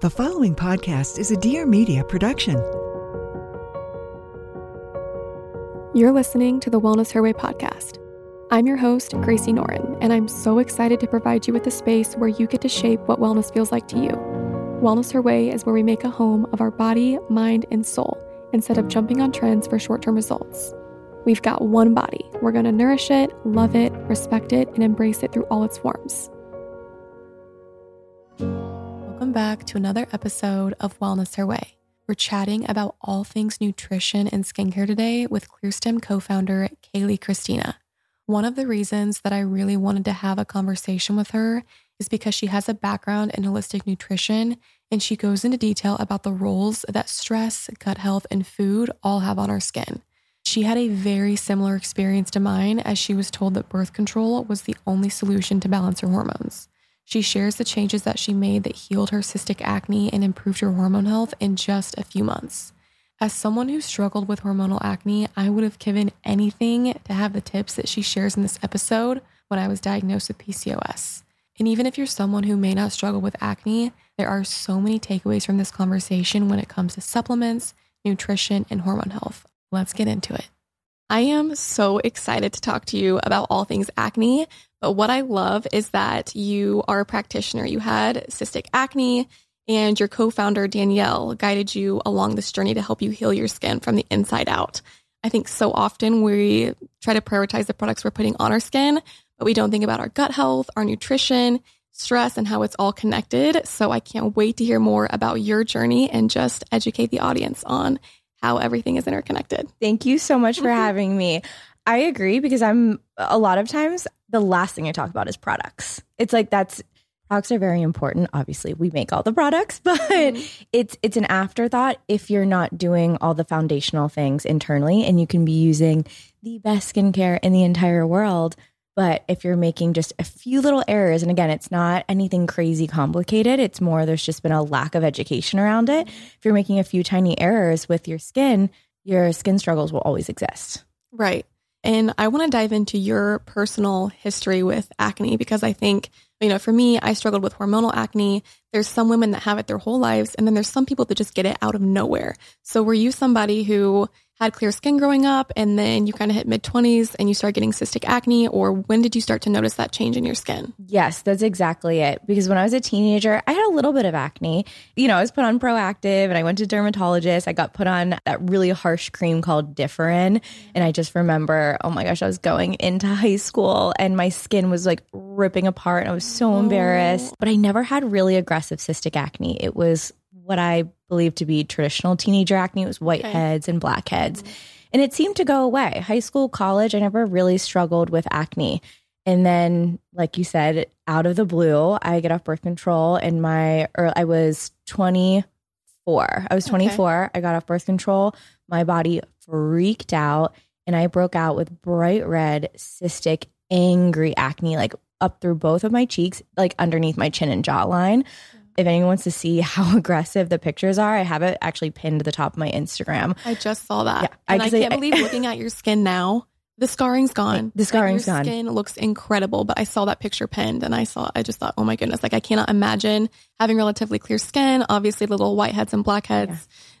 The following podcast is a Dear Media production. You're listening to the Wellness Her Way podcast. I'm your host, Gracie Norton, and I'm so excited to provide you with a space where you get to shape what wellness feels like to you. Wellness Her Way is where we make a home of our body, mind, and soul instead of jumping on trends for short term results. We've got one body. We're going to nourish it, love it, respect it, and embrace it through all its forms. Welcome back to another episode of Wellness Her Way. We're chatting about all things nutrition and skincare today with ClearStem co founder Kayleigh Christina. One of the reasons that I really wanted to have a conversation with her is because she has a background in holistic nutrition and she goes into detail about the roles that stress, gut health, and food all have on our skin. She had a very similar experience to mine as she was told that birth control was the only solution to balance her hormones. She shares the changes that she made that healed her cystic acne and improved her hormone health in just a few months. As someone who struggled with hormonal acne, I would have given anything to have the tips that she shares in this episode when I was diagnosed with PCOS. And even if you're someone who may not struggle with acne, there are so many takeaways from this conversation when it comes to supplements, nutrition, and hormone health. Let's get into it. I am so excited to talk to you about all things acne. But what I love is that you are a practitioner. You had cystic acne, and your co founder, Danielle, guided you along this journey to help you heal your skin from the inside out. I think so often we try to prioritize the products we're putting on our skin, but we don't think about our gut health, our nutrition, stress, and how it's all connected. So I can't wait to hear more about your journey and just educate the audience on how everything is interconnected. Thank you so much for having me. I agree because I'm a lot of times the last thing I talk about is products. It's like that's products are very important. Obviously, we make all the products, but mm-hmm. it's it's an afterthought if you're not doing all the foundational things internally and you can be using the best skincare in the entire world. But if you're making just a few little errors, and again, it's not anything crazy complicated, it's more there's just been a lack of education around it. If you're making a few tiny errors with your skin, your skin struggles will always exist. Right. And I want to dive into your personal history with acne because I think, you know, for me, I struggled with hormonal acne. There's some women that have it their whole lives, and then there's some people that just get it out of nowhere. So, were you somebody who had clear skin growing up and then you kind of hit mid 20s and you start getting cystic acne or when did you start to notice that change in your skin? Yes that's exactly it. Because when i was a teenager i had a little bit of acne. You know i was put on proactiv and i went to dermatologist i got put on that really harsh cream called differin and i just remember oh my gosh i was going into high school and my skin was like ripping apart and i was so oh. embarrassed. But i never had really aggressive cystic acne. It was what I believe to be traditional teenager acne. It was whiteheads okay. and blackheads. Mm-hmm. And it seemed to go away. High school, college, I never really struggled with acne. And then, like you said, out of the blue, I get off birth control and my, or I was 24. I was 24. Okay. I got off birth control. My body freaked out and I broke out with bright red, cystic, angry acne, like up through both of my cheeks, like underneath my chin and jawline if anyone wants to see how aggressive the pictures are, I have it actually pinned to the top of my Instagram. I just saw that. Yeah, and I, I can't I, believe looking at your skin now. The scarring's gone. The scarring's like your gone. Skin looks incredible, but I saw that picture pinned and I saw I just thought, "Oh my goodness, like I cannot imagine having relatively clear skin, obviously little whiteheads and blackheads yeah.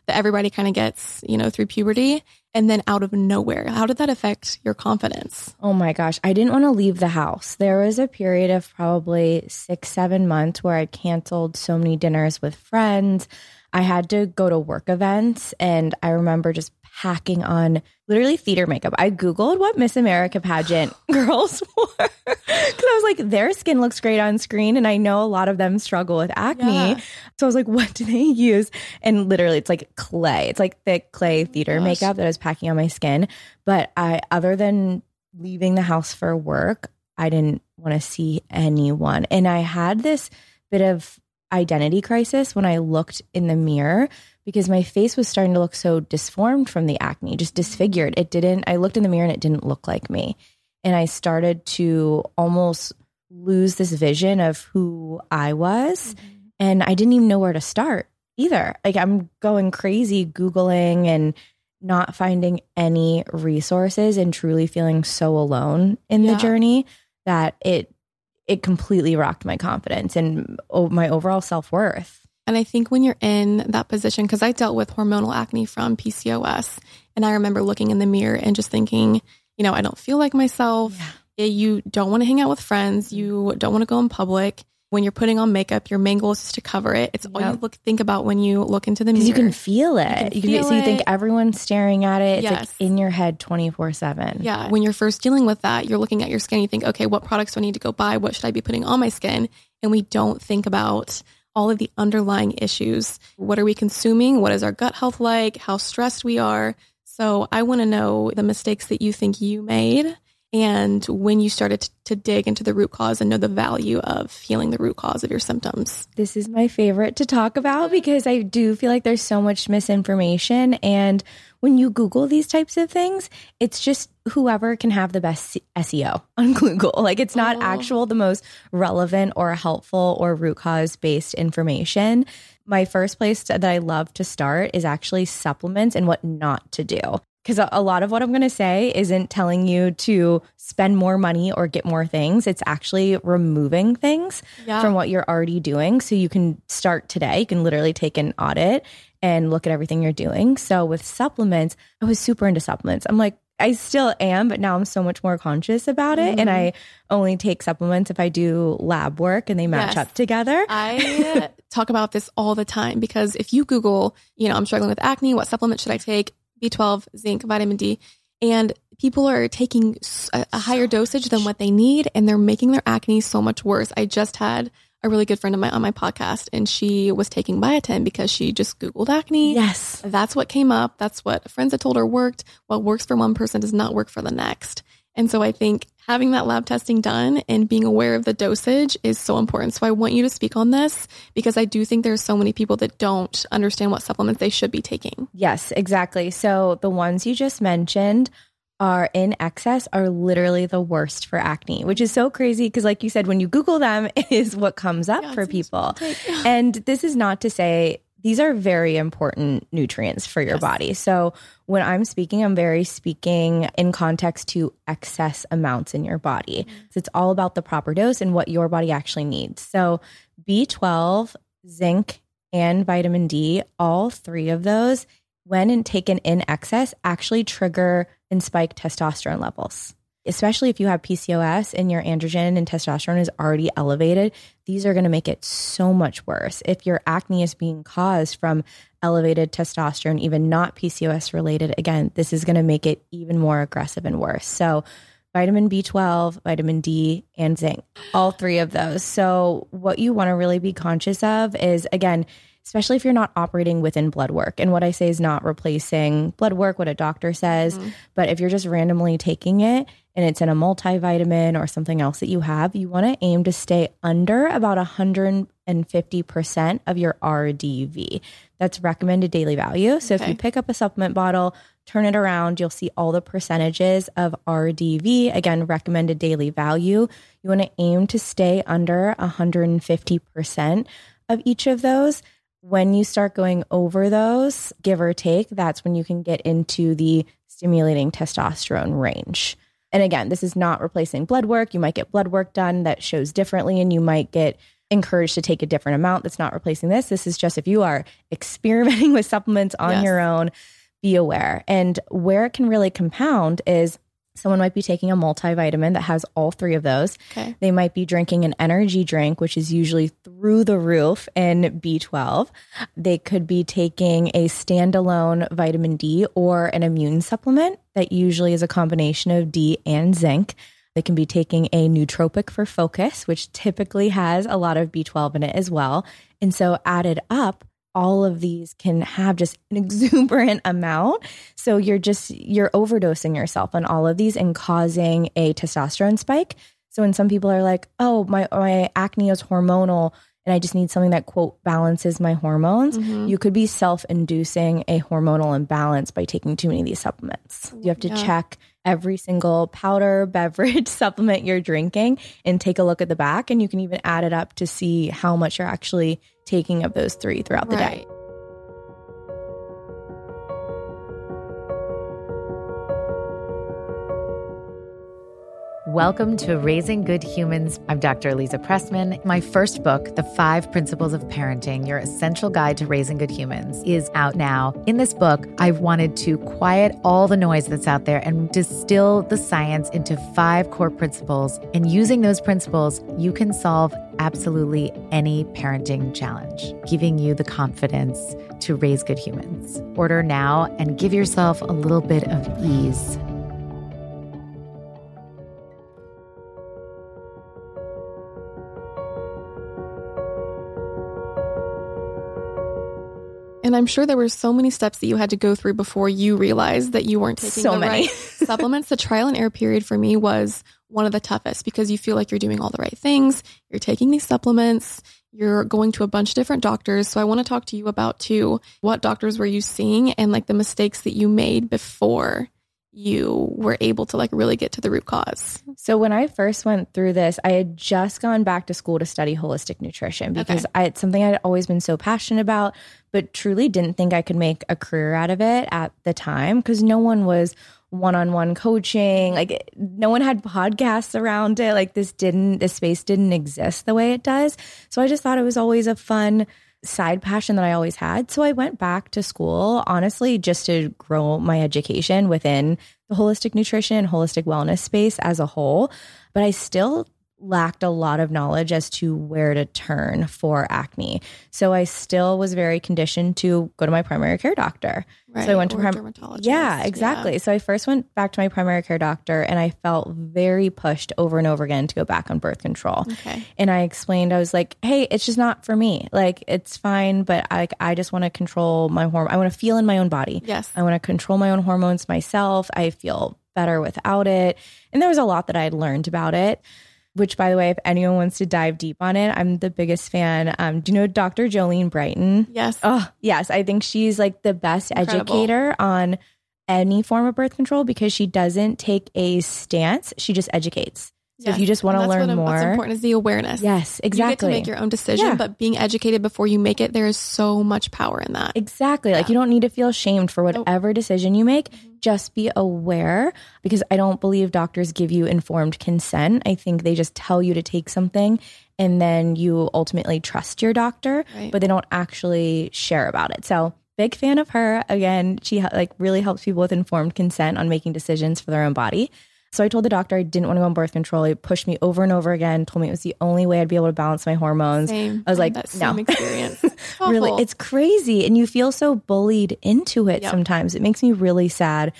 that everybody kind of gets, you know, through puberty and then out of nowhere. How did that affect your confidence? Oh my gosh, I didn't want to leave the house. There was a period of probably 6-7 months where I canceled so many dinners with friends. I had to go to work events and I remember just hacking on literally theater makeup. I Googled what Miss America pageant girls wore because I was like, their skin looks great on screen. And I know a lot of them struggle with acne. Yeah. So I was like, what do they use? And literally, it's like clay. It's like thick clay oh theater makeup that I was packing on my skin. But I, other than leaving the house for work, I didn't want to see anyone. And I had this bit of identity crisis when I looked in the mirror because my face was starting to look so disformed from the acne, just disfigured. It didn't, I looked in the mirror and it didn't look like me. And I started to almost lose this vision of who I was. Mm-hmm. And I didn't even know where to start either. Like I'm going crazy Googling and not finding any resources and truly feeling so alone in yeah. the journey that it it completely rocked my confidence and my overall self-worth. And I think when you're in that position, because I dealt with hormonal acne from PCOS, and I remember looking in the mirror and just thinking, you know, I don't feel like myself. Yeah. You don't want to hang out with friends. You don't want to go in public when you're putting on makeup, your main goal is just to cover it. It's yep. all you look think about when you look into the mirror. You can feel it. You can, can so you think everyone's staring at it. It's yes. like in your head 24 7. Yeah. When you're first dealing with that, you're looking at your skin, you think, okay, what products do I need to go buy? What should I be putting on my skin? And we don't think about all of the underlying issues. What are we consuming? What is our gut health like? How stressed we are? So I want to know the mistakes that you think you made and when you started to dig into the root cause and know the value of healing the root cause of your symptoms. This is my favorite to talk about because I do feel like there's so much misinformation. And when you Google these types of things, it's just whoever can have the best SEO on Google. Like it's not oh. actual, the most relevant or helpful or root cause based information. My first place that I love to start is actually supplements and what not to do because a lot of what I'm going to say isn't telling you to spend more money or get more things. It's actually removing things yeah. from what you're already doing. So you can start today. You can literally take an audit and look at everything you're doing. So with supplements, I was super into supplements. I'm like, I still am, but now I'm so much more conscious about it. Mm-hmm. And I only take supplements if I do lab work and they match yes. up together. I talk about this all the time because if you Google, you know, I'm struggling with acne, what supplement should I take? B12, zinc, vitamin D, and people are taking a, a higher dosage than what they need and they're making their acne so much worse. I just had a really good friend of mine on my podcast and she was taking biotin because she just googled acne. Yes. That's what came up. That's what friends had told her worked. What works for one person does not work for the next. And so I think having that lab testing done and being aware of the dosage is so important. So I want you to speak on this because I do think there's so many people that don't understand what supplements they should be taking. Yes, exactly. So the ones you just mentioned are in excess are literally the worst for acne, which is so crazy because, like you said, when you Google them, it is what comes up yeah, for people. and this is not to say these are very important nutrients for your yes. body. So when I'm speaking, I'm very speaking in context to excess amounts in your body. Mm-hmm. So it's all about the proper dose and what your body actually needs. So B12, zinc, and vitamin D, all three of those, when taken in excess, actually trigger and spike testosterone levels especially if you have PCOS and your androgen and testosterone is already elevated, these are going to make it so much worse. If your acne is being caused from elevated testosterone, even not PCOS related, again, this is going to make it even more aggressive and worse. So, vitamin B12, vitamin D, and zinc, all three of those. So, what you want to really be conscious of is again, especially if you're not operating within blood work. And what I say is not replacing blood work, what a doctor says, mm-hmm. but if you're just randomly taking it and it's in a multivitamin or something else that you have, you want to aim to stay under about 150% of your RDV. That's recommended daily value. So okay. if you pick up a supplement bottle, turn it around, you'll see all the percentages of RDV, again, recommended daily value. You want to aim to stay under 150% of each of those. When you start going over those, give or take, that's when you can get into the stimulating testosterone range. And again, this is not replacing blood work. You might get blood work done that shows differently, and you might get encouraged to take a different amount that's not replacing this. This is just if you are experimenting with supplements on yes. your own, be aware. And where it can really compound is Someone might be taking a multivitamin that has all three of those. Okay. They might be drinking an energy drink, which is usually through the roof in B12. They could be taking a standalone vitamin D or an immune supplement that usually is a combination of D and zinc. They can be taking a nootropic for focus, which typically has a lot of B12 in it as well. And so added up, all of these can have just an exuberant amount. So you're just, you're overdosing yourself on all of these and causing a testosterone spike. So when some people are like, oh, my, my acne is hormonal and I just need something that quote balances my hormones, mm-hmm. you could be self inducing a hormonal imbalance by taking too many of these supplements. You have to yeah. check every single powder, beverage, supplement you're drinking and take a look at the back. And you can even add it up to see how much you're actually taking of those three throughout the right. day. Welcome to Raising Good Humans. I'm Dr. Aliza Pressman. My first book, The Five Principles of Parenting Your Essential Guide to Raising Good Humans, is out now. In this book, I've wanted to quiet all the noise that's out there and distill the science into five core principles. And using those principles, you can solve absolutely any parenting challenge, giving you the confidence to raise good humans. Order now and give yourself a little bit of ease. And I'm sure there were so many steps that you had to go through before you realized that you weren't taking So the many. right supplements. The trial and error period for me was one of the toughest because you feel like you're doing all the right things. You're taking these supplements. You're going to a bunch of different doctors. So I want to talk to you about too, what doctors were you seeing and like the mistakes that you made before you were able to like really get to the root cause. So when I first went through this, I had just gone back to school to study holistic nutrition because I, it's something I'd always been so passionate about, but truly didn't think I could make a career out of it at the time because no one was one-on-one coaching like no one had podcasts around it like this didn't this space didn't exist the way it does so i just thought it was always a fun side passion that I always had. So I went back to school, honestly, just to grow my education within the holistic nutrition and holistic wellness space as a whole. But I still lacked a lot of knowledge as to where to turn for acne. So I still was very conditioned to go to my primary care doctor. Right. So I went to prim- dermatologist. Yeah, exactly. So I first went back to my primary care doctor and I felt very pushed over and over again to go back on birth control. Okay. And I explained, I was like, hey, it's just not for me. Like, it's fine, but I, I just want to control my hormone. I want to feel in my own body. Yes. I want to control my own hormones myself. I feel better without it. And there was a lot that I had learned about it, which, by the way, if anyone wants to dive deep on it, I'm the biggest fan. Um, do you know Dr. Jolene Brighton? Yes. Oh, yes. I think she's like the best Incredible. educator on any form of birth control because she doesn't take a stance, she just educates. So if you just want to learn what more, What's important is the awareness. yes, exactly. You get to make your own decision, Yeah. but being educated before you make it, there is so much power in that. Exactly. Like you don't need to feel shamed for oh. whatever decision you make. Mm-hmm. Just be aware because I don't believe doctors give you informed consent. I think they just tell you to take something and then you ultimately trust your doctor, Right. but they don't actually share about it. So, big fan of her. Again, she like really helps people with informed consent on making decisions for their own body. So I told the doctor I didn't want to go on birth control. He pushed me over and over again, told me it was the only way I'd be able to balance my hormones. Same. I was like, that no. experience. really it's crazy and you feel so bullied into it Yep. sometimes it makes me really sad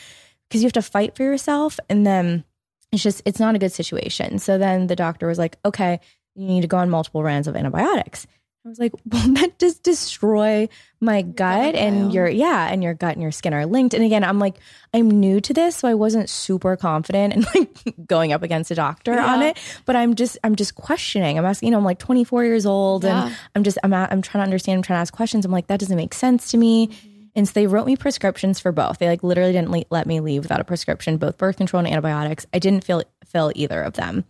because you have to fight for yourself and then it's just it's not a good situation so then the doctor was like okay you need to go on multiple rounds of antibiotics i was like well that just destroy my gut and your yeah and your gut and your skin are linked and again i'm like i'm new to this so i wasn't super confident in like going up against a doctor on it but i'm just i'm just questioning i'm asking you know i'm like 24 years old and I'm just I'm at, I'm trying to understand. I'm trying to ask questions. I'm like that doesn't make sense to me. And so they wrote me prescriptions for both. They like literally didn't le- let me leave without a prescription, both birth control and antibiotics. I didn't feel fill either of them.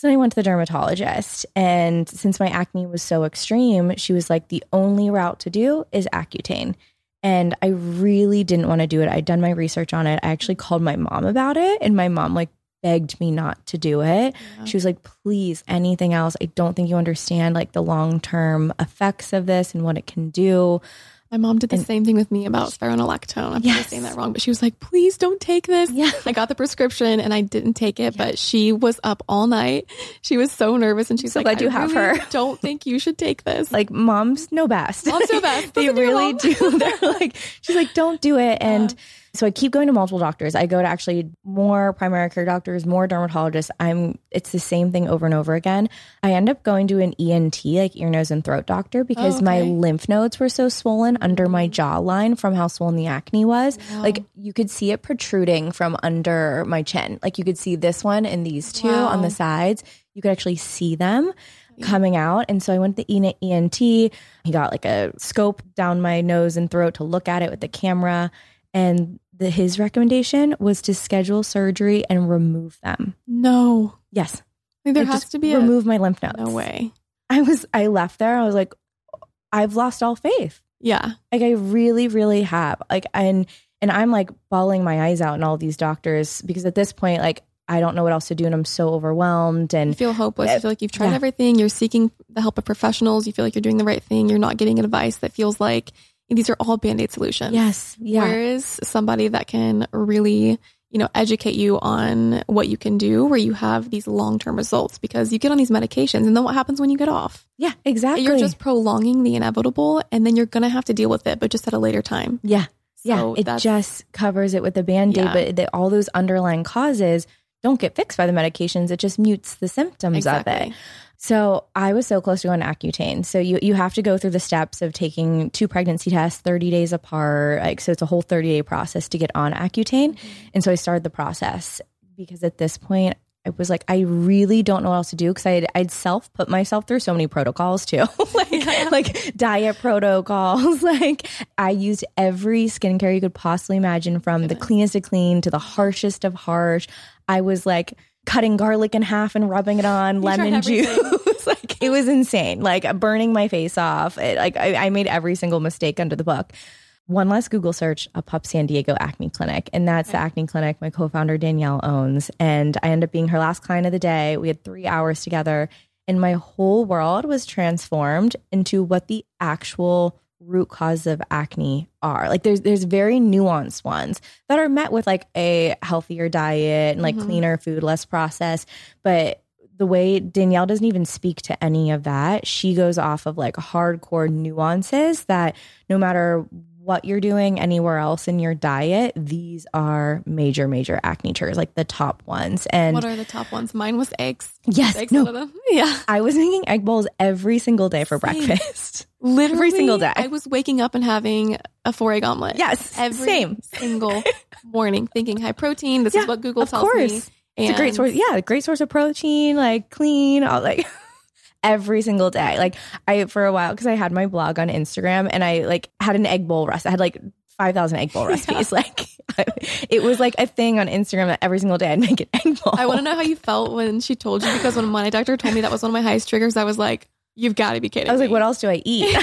So I went to the dermatologist, and since my acne was so extreme, she was like, the only route to do is Accutane. And I really didn't want to do it. I'd done my research on it. I actually called my mom about it, and my mom like begged me not to do it. She was like, please, anything else. I don't think you understand like the long term effects of this and what it can do. My mom did the same thing with me about spironolactone. I'm Yes. saying that wrong, but she was like, please don't take this. Yeah. I got the prescription and I didn't take it, but she was up all night. She was so nervous and she's So like, glad you I have really her." don't think you should take this. Like moms know best. Moms know best. they Listen to your really do. They're like, she's like, don't do it. And so I keep going to multiple doctors. I go to actually more primary care doctors, more dermatologists. I'm it's the same thing over and over again. I end up going to an ENT, like ear, nose, and throat doctor, because oh, my okay. lymph nodes were so swollen under my mm-hmm. jawline from how swollen the acne was. Like you could see it protruding from under my chin. Like you could see this one and these two on the sides. You could actually see them coming out. And so I went to the ENT. He got like a scope down my nose and throat to look at it with the camera. And the, his recommendation was to schedule surgery and remove them. No. Yes. Like, there Like, has to be remove my lymph a nodes. no way. I was I left there. I was like, I've lost all faith. Yeah. Like I really, really have. Like and and I'm like bawling my eyes out in all these doctors because at this point, like I don't know what else to do and I'm so overwhelmed. You And feel hopeless. You feel like you've tried Yeah. everything. You're seeking the help of professionals. You feel like you're doing the right thing. You're not getting advice that feels like these are all band aid solutions. yes, yeah. Whereas somebody that can really, you know, educate you on what you can do where you have these long term results because you get on these medications and then what happens when you get off? yeah, exactly. You're just prolonging the inevitable and then you're going to have to deal with it, but just at a later time. yeah. Yeah, So it just covers it with a band aid, Yeah. but the, all those underlying causes don't get fixed by the medications. It just mutes the symptoms of it. So I was so close to going to Accutane. So you you have to go through the steps of taking two pregnancy tests 30 days apart. Like so it's a whole 30 day process to get on Accutane. Mm-hmm. And so I started the process because at this point I was like, I really don't know what else to do because I'd, I'd self put myself through so many protocols too, like like diet protocols. like I used every skincare you could possibly imagine, from the cleanest of clean to the harshest of harsh. I was like cutting garlic in half and rubbing it on tried lemon juice. like it was insane. Like burning my face off. It, like I, I made every single mistake under the book. One last Google search, a Pup San Diego Acne Clinic. And that's the acne clinic my co founder Danielle owns. And I ended up being her last client of the day. We had three hours together, and my whole world was transformed into what the actual root cause of acne are. Like there's there's very nuanced ones that are met with like a healthier diet and like Mhm. cleaner food, less processed. But the way Danielle doesn't even speak to any of that. She goes off of like hardcore nuances that no matter what you're doing anywhere else in your diet, these are major, major acne triggers, like the top ones. And What are the top ones? Mine was eggs. yes, Eggs no, them. Yeah. I was making egg bowls every single day for Same. breakfast. Literally Every single day. I was waking up and having a four egg omelet. Yes, Every same. single morning, thinking high protein. This Yeah, is what Google tells me. course. It's a great source. Yeah, a great source of protein, like clean, all like every single day. Like I for a while because I had my blog on Instagram and I like had an egg bowl recipe. I had like five thousand egg bowl recipes. Like it was like a thing on Instagram that every single day I'd make an egg bowl. I want to know how you felt when she told you because when my doctor told me that was one of my highest triggers, I was like, "You've got to be kidding!" I was like, me. what else do I eat?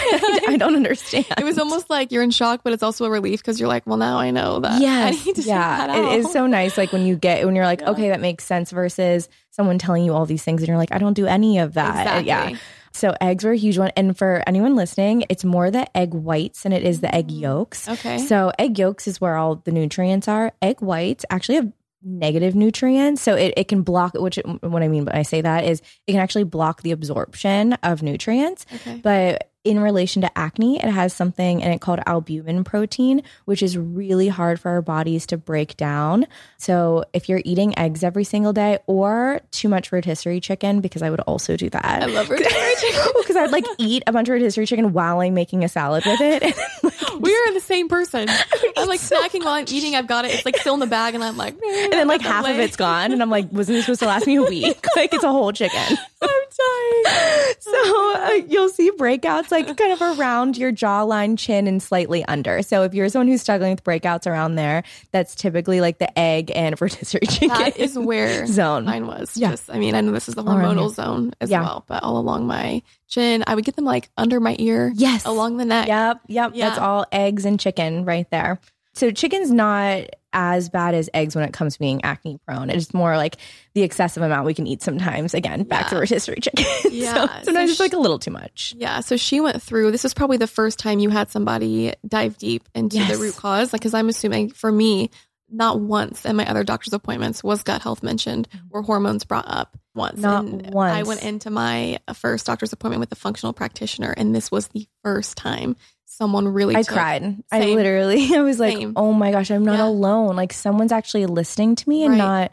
I don't understand. It was almost like you're in shock, but it's also a relief because you're like, "Well, now I know that." I Yes, need to yeah, yeah, it is so nice. Like when you get when you're like, Yeah. okay, that makes sense. Versus someone telling you all these things, and you're like, I don't do any of that. Exactly. Yeah. So eggs were a huge one, and for anyone listening, it's more the egg whites than it is the egg yolks. Okay. So egg yolks is where all the nutrients are. Egg whites actually have negative nutrients, so it, it can block. Which what I mean when I say that is it can actually block the absorption of nutrients. okay. But in relation to acne, it has something in it called albumin protein, which is really hard for our bodies to break down. So if you're eating eggs every single day or too much rotisserie chicken, because I would also do that. I love rotisserie chicken. Because I'd like eat a bunch of rotisserie chicken while I'm making a salad with it. And then, like, We are the same person. I'm like snacking while I'm eating. I've got it. It's like still in the bag, and I'm like, and then like half of it's gone. And I'm like, wasn't this supposed to last me a week? like it's a whole chicken. dying. So uh, you'll see breakouts like kind of around your jawline, chin, and slightly under. So if you're someone who's struggling with breakouts around there, that's typically like the egg and rotisserie chicken. That is where Zone. mine was. Yeah. I mean, I know this is the hormonal zone as Yeah. well, but all along my chin, I would get them like under my ear, Yes. along the neck. Yep, yep. Yeah. That's all eggs and chicken right there. So chicken's not as bad as eggs when it comes to being acne prone. It's more like the excessive amount we can eat sometimes. Again, back to Yeah. rotisserie chicken. Yeah. so So sometimes it's like a little too much. Yeah. So she went through, this is probably the first time you had somebody dive deep into Yes. the root cause. Like, cause I'm assuming for me, not once in my other doctor's appointments was gut health mentioned mm-hmm. or hormones brought up once. Not and once. I went into my first doctor's appointment with a functional practitioner, and this was the first time someone really I took- cried. I literally, I was like, Same. oh my gosh, I'm not Yeah. alone. Like someone's actually listening to me and Right. not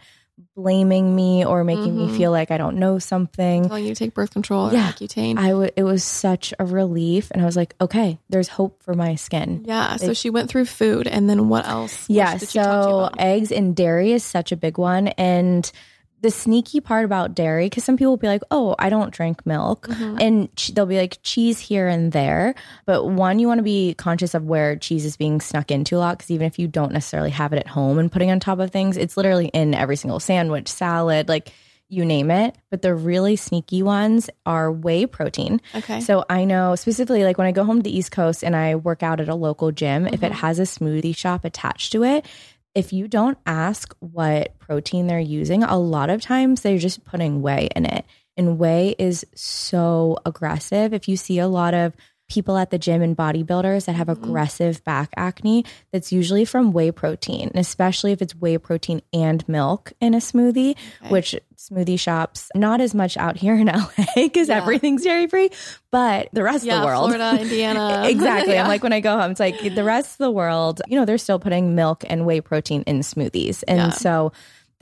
blaming me or making me Mhm. feel like I don't know something. telling you to take birth control or Yeah. Accutane. I w- it was such a relief. And I was like, okay, there's hope for my skin. yeah. So she went through food, and then what else? Yeah. did she talk to you So eggs and dairy is such a big one. And the sneaky part about dairy, because some people will be like, oh, I don't drink milk. Mhm. And they'll be like cheese here and there. But one, you want to be conscious of where cheese is being snuck into a lot. Because even if you don't necessarily have it at home and putting on top of things, it's literally in every single sandwich, salad, like you name it. But the really sneaky ones are whey protein. Okay. So I know specifically, like when I go home to the East Coast and I work out at a local gym, if it Mhm. has a smoothie shop attached to it, if you don't ask what protein they're using, a lot of times they're just putting whey in it. And whey is so aggressive. If you see a lot of people at the gym and bodybuilders that have Mm-hmm. aggressive back acne, that's usually from whey protein, and especially if it's whey protein and milk in a smoothie, Okay. which smoothie shops, not as much out here in LA because Yeah. everything's dairy free, but the rest yeah, of the world. Florida, Indiana. exactly. Yeah. I'm like, when I go home, it's like the rest of the world, you know, they're still putting milk and whey protein in smoothies. And so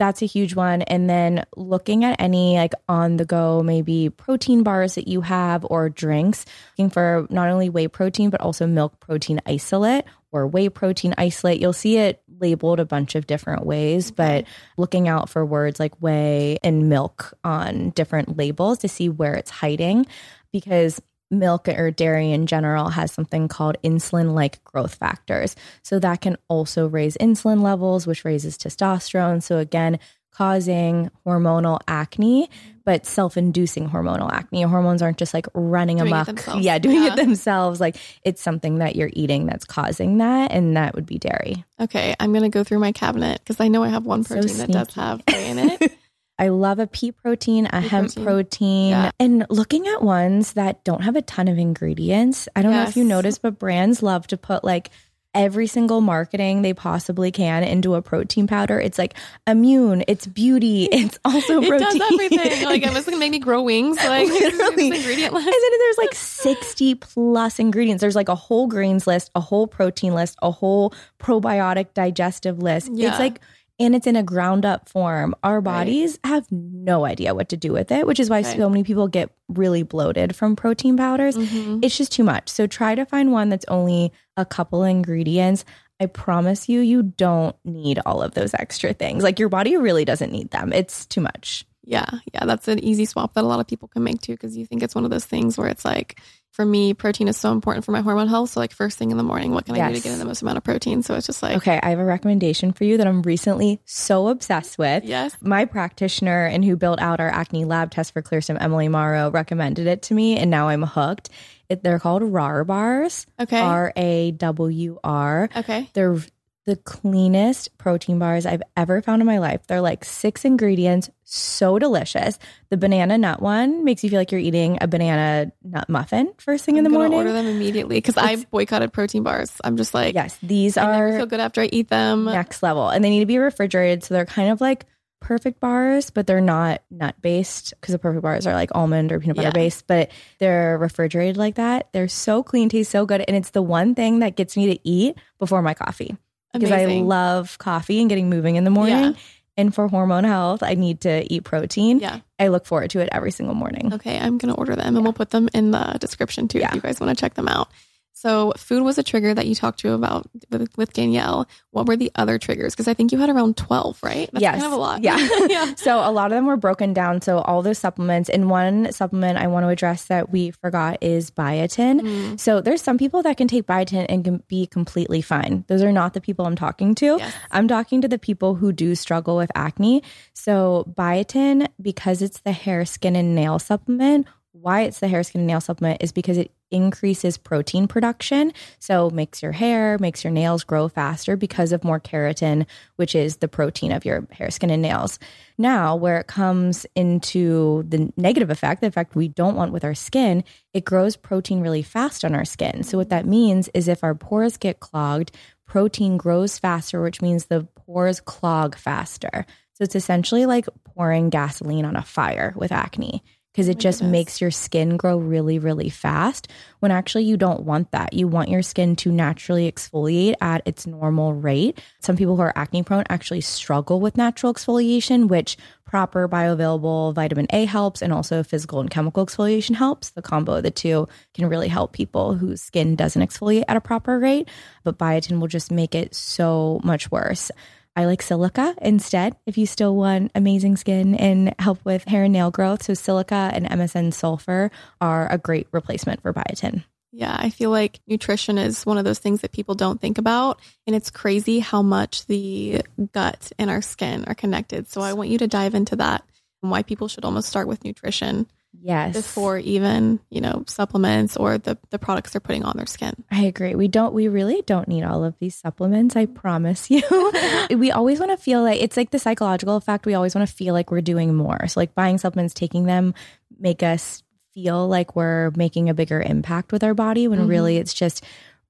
that's a huge one. And then looking at any like on the go, maybe protein bars that you have or drinks, looking for not only whey protein, but also milk protein isolate or whey protein isolate. You'll see it labeled a bunch of different ways, but looking out for words like whey and milk on different labels to see where it's hiding because milk or dairy in general has something called insulin like growth factors. So that can also raise insulin levels, which raises testosterone. So again, causing hormonal acne, but self inducing hormonal acne. Hormones aren't just like running Doing amok. Yeah, doing Yeah. it themselves. Like it's something that you're eating that's causing that. And that would be dairy. Okay, I'm gonna go through my cabinet because I know I have one So protein that does have whey in it. I love a pea protein, a Pea hemp protein. protein, Yeah. and looking at ones that don't have a ton of ingredients. I don't know if you Yes. noticed, but brands love to put like every single marketing they possibly can into a protein powder. It's like immune, it's beauty, it's also protein. it does everything. Like, it's gonna make me grow wings. Like, Literally. ingredient list. And then there's like 60 plus ingredients. There's like a whole greens list, a whole protein list, a whole probiotic digestive list. Yeah. It's like, and it's in a ground up form. Our Right. bodies have no idea what to do with it, which is why Right. so many people get really bloated from protein powders. Mhm. It's just too much. So try to find one that's only a couple ingredients. I promise you, you don't need all of those extra things. Like your body really doesn't need them. It's too much. Yeah, yeah, that's an easy swap that a lot of people can make too because you think it's one of those things where it's like, for me, protein is so important for my hormone health. So, like, first thing in the morning, what can I do to get in the most amount of protein? So, it's just like, Okay, I have a recommendation for you that I'm recently so obsessed with. yes, My practitioner and who built out our acne lab test for Clearstem, Emily Morrow, recommended it to me, and now I'm hooked. It, they're called RAWR bars. okay, R A W R. okay, They're the cleanest protein bars I've ever found in my life. They're like six ingredients, so delicious. The banana nut one makes you feel like you're eating a banana nut muffin first thing in I'm the morning. order them immediately because I boycotted protein bars. I'm just like, Yes, these I never are feel good after I eat them. next level. And they need to be refrigerated. So they're kind of like perfect bars, but they're not nut based because the perfect bars are like almond or peanut butter Yeah. based, but they're refrigerated like that. They're so clean, taste so good. And it's the one thing that gets me to eat before my coffee because I love coffee and getting moving in the morning. Yeah. And for hormone health, I need to eat protein. Yeah. I look forward to it every single morning. Okay, I'm gonna order them and we'll put them in the description too if you guys want to check them out. So, food was a trigger that you talked to about with, with Danielle. What were the other triggers? Because I think you had around 12, right? That's yes. kind of a lot. Yeah. yeah. So a lot of them were broken down. So all those supplements, and one supplement I want to address that we forgot is biotin. Mm. So there's some people that can take biotin and can be completely fine. Those are not the people I'm talking to. Yes. I'm talking to the people who do struggle with acne. So biotin, because it's the hair, skin, and nail supplement, why it's the hair, skin, and nail supplement is because it increases protein production. So makes your hair, makes your nails grow faster because of more keratin, which is the protein of your hair, skin, and nails. Now, where it comes into the negative effect, the effect we don't want with our skin, it grows protein really fast on our skin. So what that means is if our pores get clogged, protein grows faster, which means the pores clog faster. So it's essentially like pouring gasoline on a fire with acne because it just goodness. makes your skin grow really, really fast when actually you don't want that. You want your skin to naturally exfoliate at its normal rate. Some people who are acne prone actually struggle with natural exfoliation, which proper bioavailable vitamin A helps and also physical and chemical exfoliation helps. The combo of the two can really help people whose skin doesn't exfoliate at a proper rate, but biotin will just make it so much worse. I like silica instead if you still want amazing skin and help with hair and nail growth. So, silica and MSM sulfur are a great replacement for biotin. Yeah, I feel like nutrition is one of those things that people don't think about. And it's crazy how much the gut and our skin are connected. So I want you to dive into that and why people should almost start with nutrition. Yes. before even, you know, supplements or the, the products they're putting on their skin. I agree. We don't, we really don't need all of these supplements. I promise you. we always want to feel like it's like the psychological effect. We always want to feel like we're doing more. So, like buying supplements, taking them make us feel like we're making a bigger impact with our body when really mm-hmm. it's just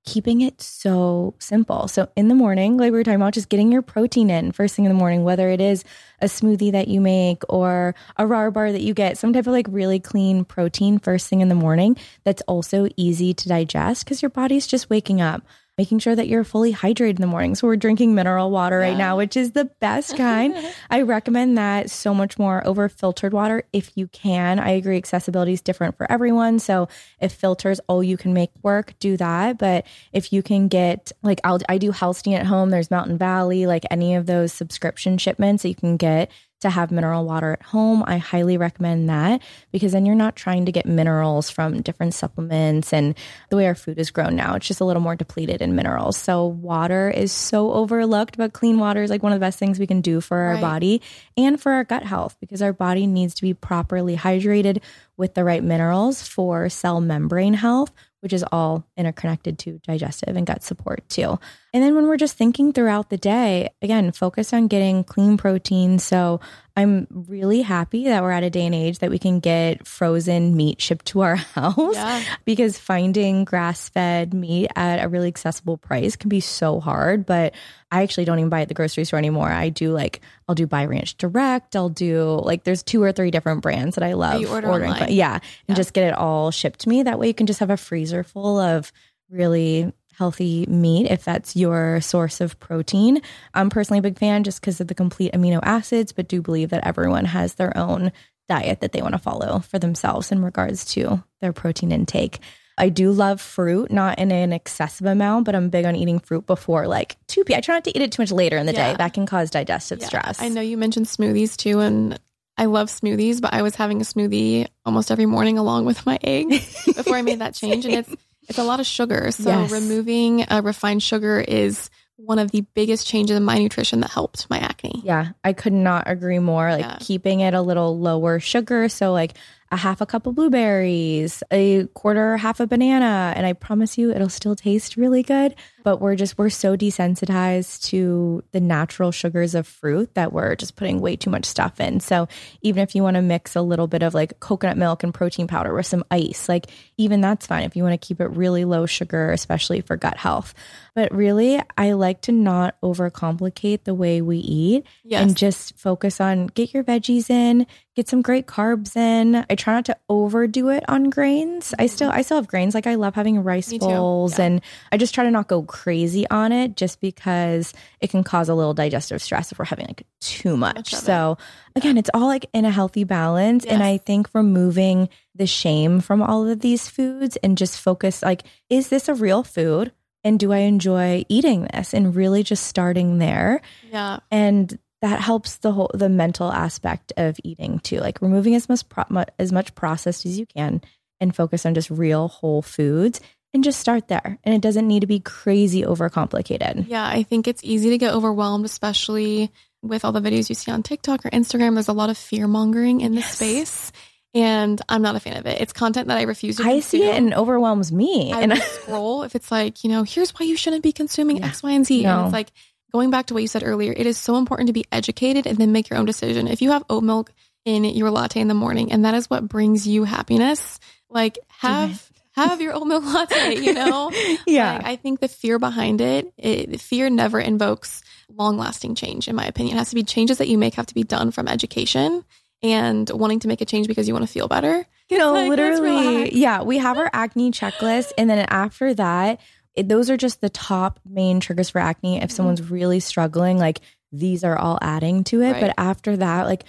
keeping it so simple. So in the morning, like we were talking about, just getting your protein in first thing in the morning, whether it is a smoothie that you make or a raw bar that you get, some type of like really clean protein first thing in the morning that's also easy to digest because your body's just waking up. Making sure that you're fully hydrated in the morning. So we're drinking mineral water right now, which is the best kind. I recommend that so much more over filtered water if you can. I agree accessibility is different for everyone. So if filters all you can make work, do that. But if you can get like I'll I do Hallstein at home, there's Mountain Valley, like any of those subscription shipments that you can get to have mineral water at home. I highly recommend that because then you're not trying to get minerals from different supplements and the way our food is grown now, it's just a little more depleted in minerals. So water is so overlooked, but clean water is like one of the best things we can do for our Right. body and for our gut health because our body needs to be properly hydrated with the right minerals for cell membrane health, which is all interconnected to digestive and gut support too. And then when we're just thinking throughout the day, again, focus on getting clean protein. So I'm really happy that we're at a day and age that we can get frozen meat shipped to our house Yeah. because finding grass fed meat at a really accessible price can be so hard. But I actually don't even buy at the grocery store anymore. I do like, I'll do Buy Ranch Direct. I'll do like, there's two or three different brands that I love you order ordering. online. from. Yeah. And just get it all shipped to me. That way you can just have a freezer full of really healthy meat if that's your source of protein. I'm personally a big fan just because of the complete amino acids, but do believe that everyone has their own diet that they want to follow for themselves in regards to their protein intake. I do love fruit, not in an excessive amount, but I'm big on eating fruit before like 2 p. I try not to eat it too much later in the Yeah. day. That can cause digestive Yeah. stress. I know you mentioned smoothies too, and I love smoothies, but I was having a smoothie almost every morning along with my egg before I made that change, and it's it's a lot of sugar. So Yes. removing a refined sugar is one of the biggest changes in my nutrition that helped my acne. Yeah, I could not agree more. Like Yeah. keeping it a little lower sugar. So, like a half a cup of blueberries, a quarter or half a banana. And I promise you, it'll still taste really good. But we're just, we're so desensitized to the natural sugars of fruit that we're just putting way too much stuff in. So, even if you want to mix a little bit of like coconut milk and protein powder with some ice, like even that's fine if you want to keep it really low sugar, especially for gut health. But really, I like to not overcomplicate the way we eat Yes. and just focus on get your veggies in, get some great carbs in. I try not to overdo it on grains. I still I still have grains. Like I love having rice Me bowls Yeah. and I just try to not go crazy on it just because it can cause a little digestive stress if we're having like too much. Of it. so again, it's all like in a healthy balance. And I think removing the shame from all of these foods and just focus like, is this a real food? And do I enjoy eating this? And really just starting there Yeah. and that helps the whole the mental aspect of eating too like removing as much pro- as much processed as you can and focus on just real whole foods and just start there and it doesn't need to be crazy overcomplicated Yeah, I think it's easy to get overwhelmed, especially with all the videos you see on TikTok or Instagram. There's a lot of fear mongering in this Yes. space, and I'm not a fan of it. It's content that I refuse to i see it and it overwhelms me I and I scroll if it's like, you know, here's why you shouldn't be consuming Yeah. X, Y, and Z. And it's like going back to what you said earlier, it is so important to be educated and then make your own decision. If you have oat milk in your latte in the morning and that is what brings you happiness, like have have your oat milk latte, you know? yeah Like, I think the fear behind it, it, fear never invokes long lasting change, in my opinion. It has to be changes that you make have to be done from education and wanting to make a change because you want to feel better. no like, literally yeah we have our acne checklist and then after that it, those are just the top main triggers for acne Mm-hmm. if someone's really struggling like these are all adding to it Right. but after that like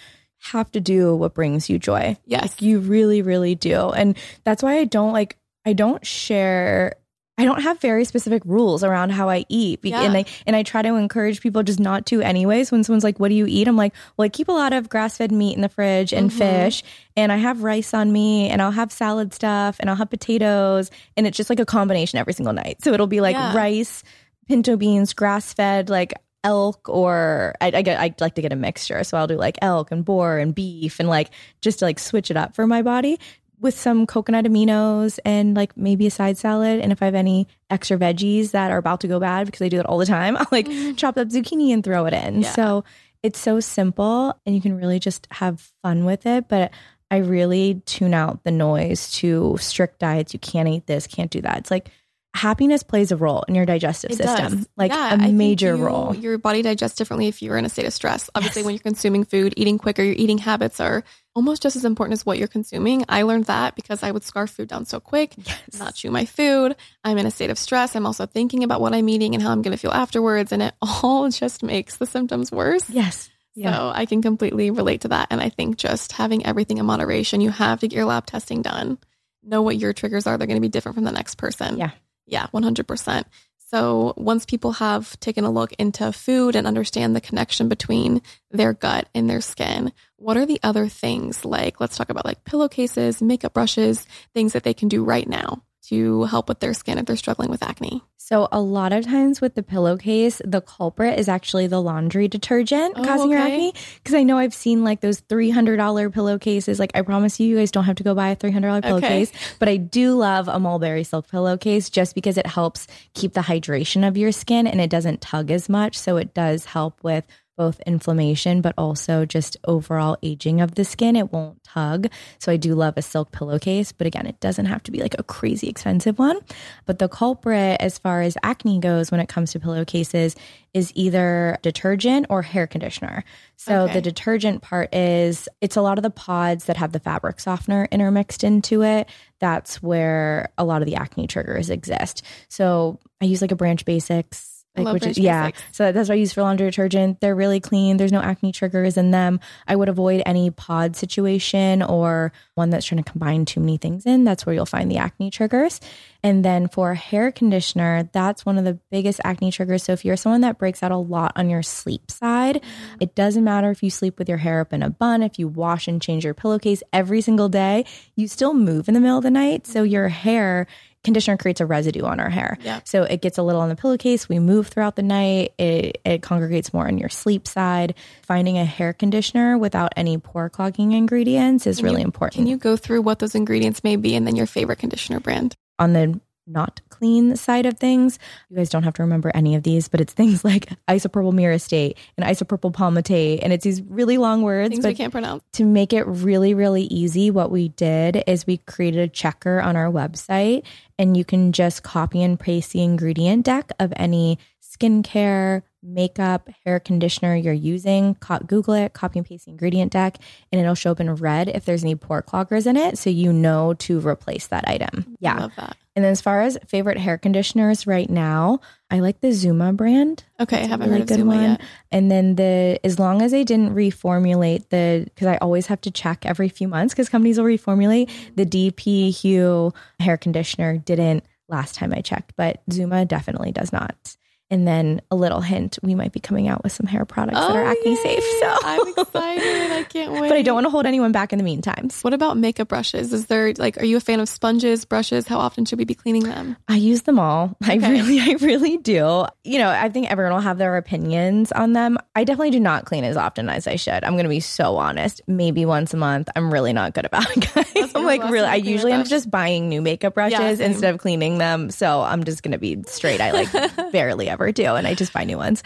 have to do what brings you joy Yes. Like you really, really do. And that's why I don't like, I don't share. I don't have very specific rules around how I eat, Yeah. and I and I try to encourage people just not to. Anyways, when someone's like, "What do you eat?" I'm like, "Well, I keep a lot of grass fed meat in the fridge and Mhm. fish, and I have rice on me, and I'll have salad stuff, and I'll have potatoes, and it's just like a combination every single night. So it'll be like Yeah. rice, pinto beans, grass fed, like elk or I, I get I like to get a mixture. So I'll do like elk and boar and beef and like just to like switch it up for my body with some coconut aminos and like maybe a side salad. And if I have any extra veggies that are about to go bad because I do that all the time, I'll like mm. chop up zucchini and throw it in. Yeah. So it's so simple and you can really just have fun with it. But I really tune out the noise to strict diets. You can't eat this, can't do that. It's like happiness plays a role in your digestive it system, does. like yeah, a major you, role. Your body digests differently if you're in a state of stress. Obviously, yes. when you're consuming food, eating quicker, your eating habits are almost just as important as what you're consuming. I learned that because I would scarf food down so quick, yes. not chew my food. I'm in a state of stress. I'm also thinking about what I'm eating and how I'm going to feel afterwards. And it all just makes the symptoms worse. Yes. Yeah. So I can completely relate to that. And I think just having everything in moderation, you have to get your lab testing done. Know what your triggers are. They're going to be different from the next person. Yeah. Yeah, 100%. So once people have taken a look into food and understand the connection between their gut and their skin, what are the other things like, let's talk about like pillowcases, makeup brushes, things that they can do right now to help with their skin if they're struggling with acne? So, a lot of times with the pillowcase, the culprit is actually the laundry detergent oh, causing okay. your acne. Because I know I've seen like those $300 pillowcases. Like, I promise you, you guys don't have to go buy a $300 pillowcase. Okay. But I do love a mulberry silk pillowcase just because it helps keep the hydration of your skin and it doesn't tug as much. So, it does help with both inflammation, but also just overall aging of the skin. It won't tug. So I do love a silk pillowcase, but again, it doesn't have to be like a crazy expensive one. But the culprit, as far as acne goes, when it comes to pillowcases, is either detergent or hair conditioner. So okay. the detergent part is it's a lot of the pods that have the fabric softener intermixed into it. That's where a lot of the acne triggers exist. So I use like a Branch Basics like, which is, yeah. So that's what I use for laundry detergent. They're really clean. There's no acne triggers in them. I would avoid any pod situation or one that's trying to combine too many things in. That's where you'll find the acne triggers. And then for hair conditioner, that's one of the biggest acne triggers. So if you're someone that breaks out a lot on your sleep side, mm-hmm. it doesn't matter if you sleep with your hair up in a bun, if you wash and change your pillowcase every single day, you still move in the middle of the night. So your hair conditioner creates a residue on our hair. Yeah. So it gets a little on the pillowcase. We move throughout the night. It, it congregates more on your sleep side. Finding a hair conditioner without any pore clogging ingredients is can really you, important. Can you go through what those ingredients may be and then your favorite conditioner brand? On the not clean side of things. You guys don't have to remember any of these, but it's things like isopropyl myristate and isopropyl palmitate. And it's these really long words. Things but we can't pronounce. To make it really, really easy, what we did is we created a checker on our website and you can just copy and paste the ingredient deck of any skincare, makeup, hair conditioner you're using. Google it, copy and paste the ingredient deck, and it'll show up in red if there's any pore cloggers in it. So you know to replace that item. Yeah. love that. And then as far as favorite hair conditioners right now, I like the Zuma brand. Okay, I haven't really heard of Zuma one. yet. And then the as long as they didn't reformulate the because I always have to check every few months because companies will reformulate the dpHUE hair conditioner didn't last time I checked, but Zuma definitely does not. And then a little hint, we might be coming out with some hair products oh, that are oh, acne yay. safe. So I'm excited. I can't wait. But I don't want to hold anyone back in the meantime. What about makeup brushes? Is there like are you a fan of sponges, brushes? How often should we be cleaning them? I use them all. Okay. I really, I really do. You know, I think everyone will have their opinions on them. I definitely do not clean as often as I should. I'm gonna be so honest. Maybe once a month. I'm really not good about it, guys. I'm like really I usually end up just buying new makeup brushes yeah, instead of cleaning them. So I'm just gonna be straight. I like barely ever do, and I just buy new ones.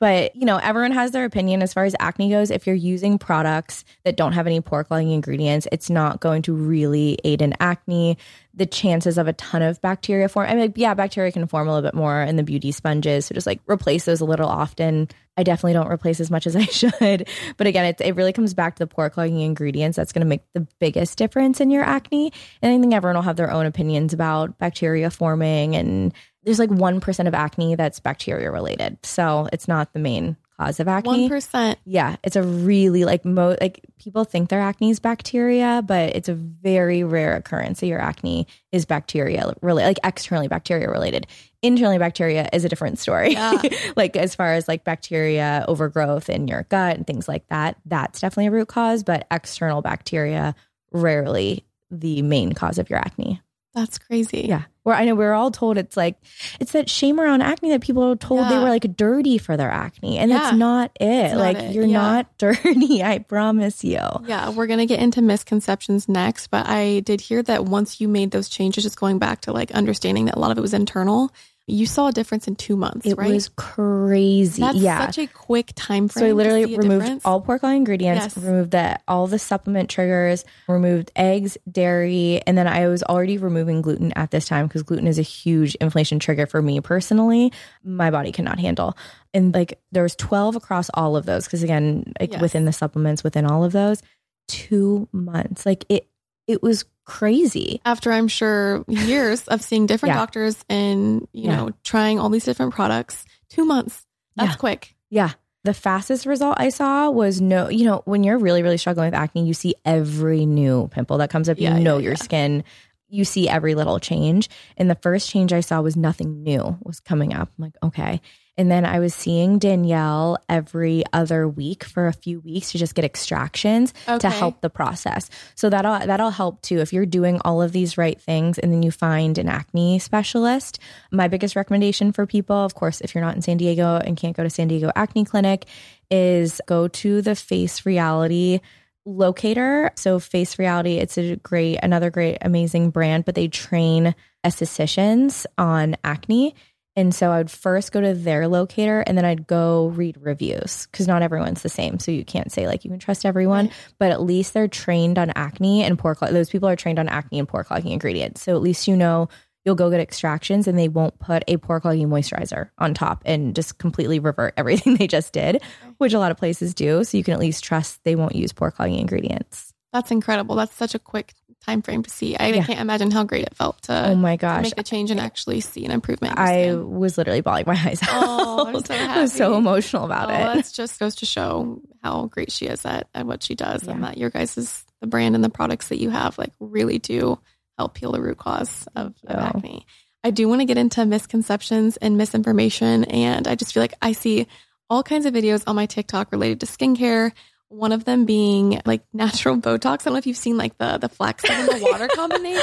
But you know, everyone has their opinion as far as acne goes. If you're using products that don't have any pore clogging ingredients, it's not going to really aid in acne. The chances of a ton of bacteria form. I mean, yeah, bacteria can form a little bit more in the beauty sponges. So just like replace those a little often. I definitely don't replace as much as I should. But again, it, it really comes back to the pore clogging ingredients. That's going to make the biggest difference in your acne. And I think everyone will have their own opinions about bacteria forming and there's like 1% of acne that's bacteria related. So it's not the main cause of acne. 1%. Yeah, it's a really like mo like people think their acne is bacteria, but it's a very rare occurrence that your acne is bacteria related, like externally bacteria related. Internally bacteria is a different story. Yeah. like as far as like bacteria overgrowth in your gut and things like that, that's definitely a root cause, but external bacteria rarely the main cause of your acne. That's crazy. Yeah. Where I know we are all told it's like it's that shame around acne that people are told they were like dirty for their acne, and Yeah. that's not it. not like it. you're Yeah. not dirty. I promise you. Yeah, we're to get into misconceptions next, but I did hear that once you made those changes, just going back to like understanding that a lot of it was internal, you saw a difference in two months, It right? was crazy. That's yeah. such a quick time frame. So I literally removed difference. all pore clog ingredients, Yes. removed the all the supplement triggers, removed eggs, dairy, and then I was already removing gluten at this time because gluten is a huge inflammation trigger for me personally. My body cannot handle. And like there was 12 across all of those because again, like Yes. within the supplements within all of those, 2 months. Like it it was crazy. after I'm sure years of seeing different Yeah. doctors and you Yeah. know trying all these different products, two months. That's Yeah. quick. Yeah. The fastest result I saw was no, you know, when you're really, really struggling with acne, you see every new pimple that comes up. Yeah, you know your skin. You see every little change. And the first change I saw was nothing new was coming up. I'm like, okay. And then I was seeing Danielle every other week for a few weeks to just get extractions to help the process. So that'll that'll help too if you're doing all of these right things and then you find an acne specialist. My biggest recommendation for people, of course, if you're not in San Diego and can't go to San Diego Acne Clinic, is go to the Face Reality locator. So Face Reality, it's a great another great amazing brand, but they train estheticians on acne. And so I would first go to their locator and then I'd go read reviews because not everyone's the same. So you can't say like you can trust everyone, but at least they're trained on acne and pore clog. Those people are trained on acne and pore clogging ingredients. So at least you know you'll go get extractions and they won't put a pore clogging moisturizer on top and just completely revert everything they just did, which a lot of places do. So you can at least trust they won't use pore clogging ingredients. That's incredible. That's such a quick time frame to see. I Yeah. can't imagine how great it felt to, oh my gosh. make the change and actually see an improvement. I was literally bawling my eyes oh, out. Oh, I'm so I was so emotional about oh, it. That just goes to show how great she is at, at what she does, and that your guys' is the brand and the products that you have like really do help heal the root cause of, of acne. I do want to get into misconceptions and misinformation, and I just feel like I see all kinds of videos on my TikTok related to skincare. One of them being like natural Botox. I don't know if you've seen like the the flaxseed and the water combination.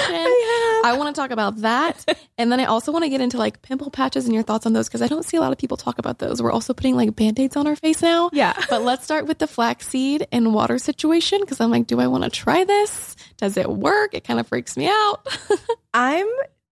I want to talk about that. And then I also want to get into like pimple patches and your thoughts on those because I don't see a lot of people talk about those. We're also putting like band aids on our face now. yeah. But let's start with the flaxseed and water situation because I'm like, do I want to try this? Does it work? It kind of freaks me out. I'm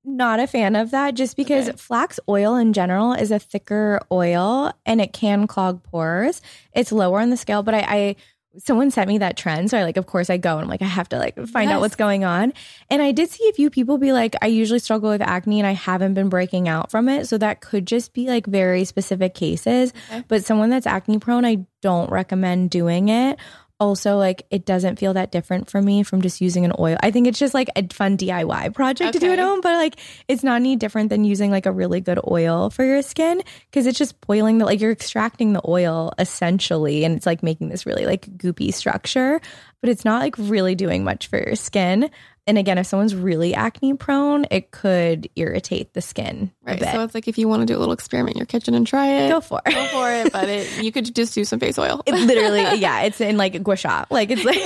not a fan of that just because Okay. flax oil in general is a thicker oil and it can clog pores. It's lower on the scale, but I, I someone sent me that trend. So I like, of course I go and I'm like, I have to like find Yes. out what's going on. And I did see a few people be like, I usually struggle with acne and I haven't been breaking out from it. So that could just be like very specific cases. Okay. But someone that's acne prone, I don't recommend doing it. Also, like it doesn't feel that different for me from just using an oil. I think it's just like a fun DIY project to do at home, but like it's not any different than using like a really good oil for your skin because it's just boiling the like you're extracting the oil essentially and it's like making this really like goopy structure, but it's not like really doing much for your skin. And again, if someone's really acne prone, it could irritate the skin Right. a bit. So it's like if you want to do a little experiment in your kitchen and try it, Go for it. go for it. But it, you could just do some face oil. It literally, yeah, it's in like gua sha. Like it's like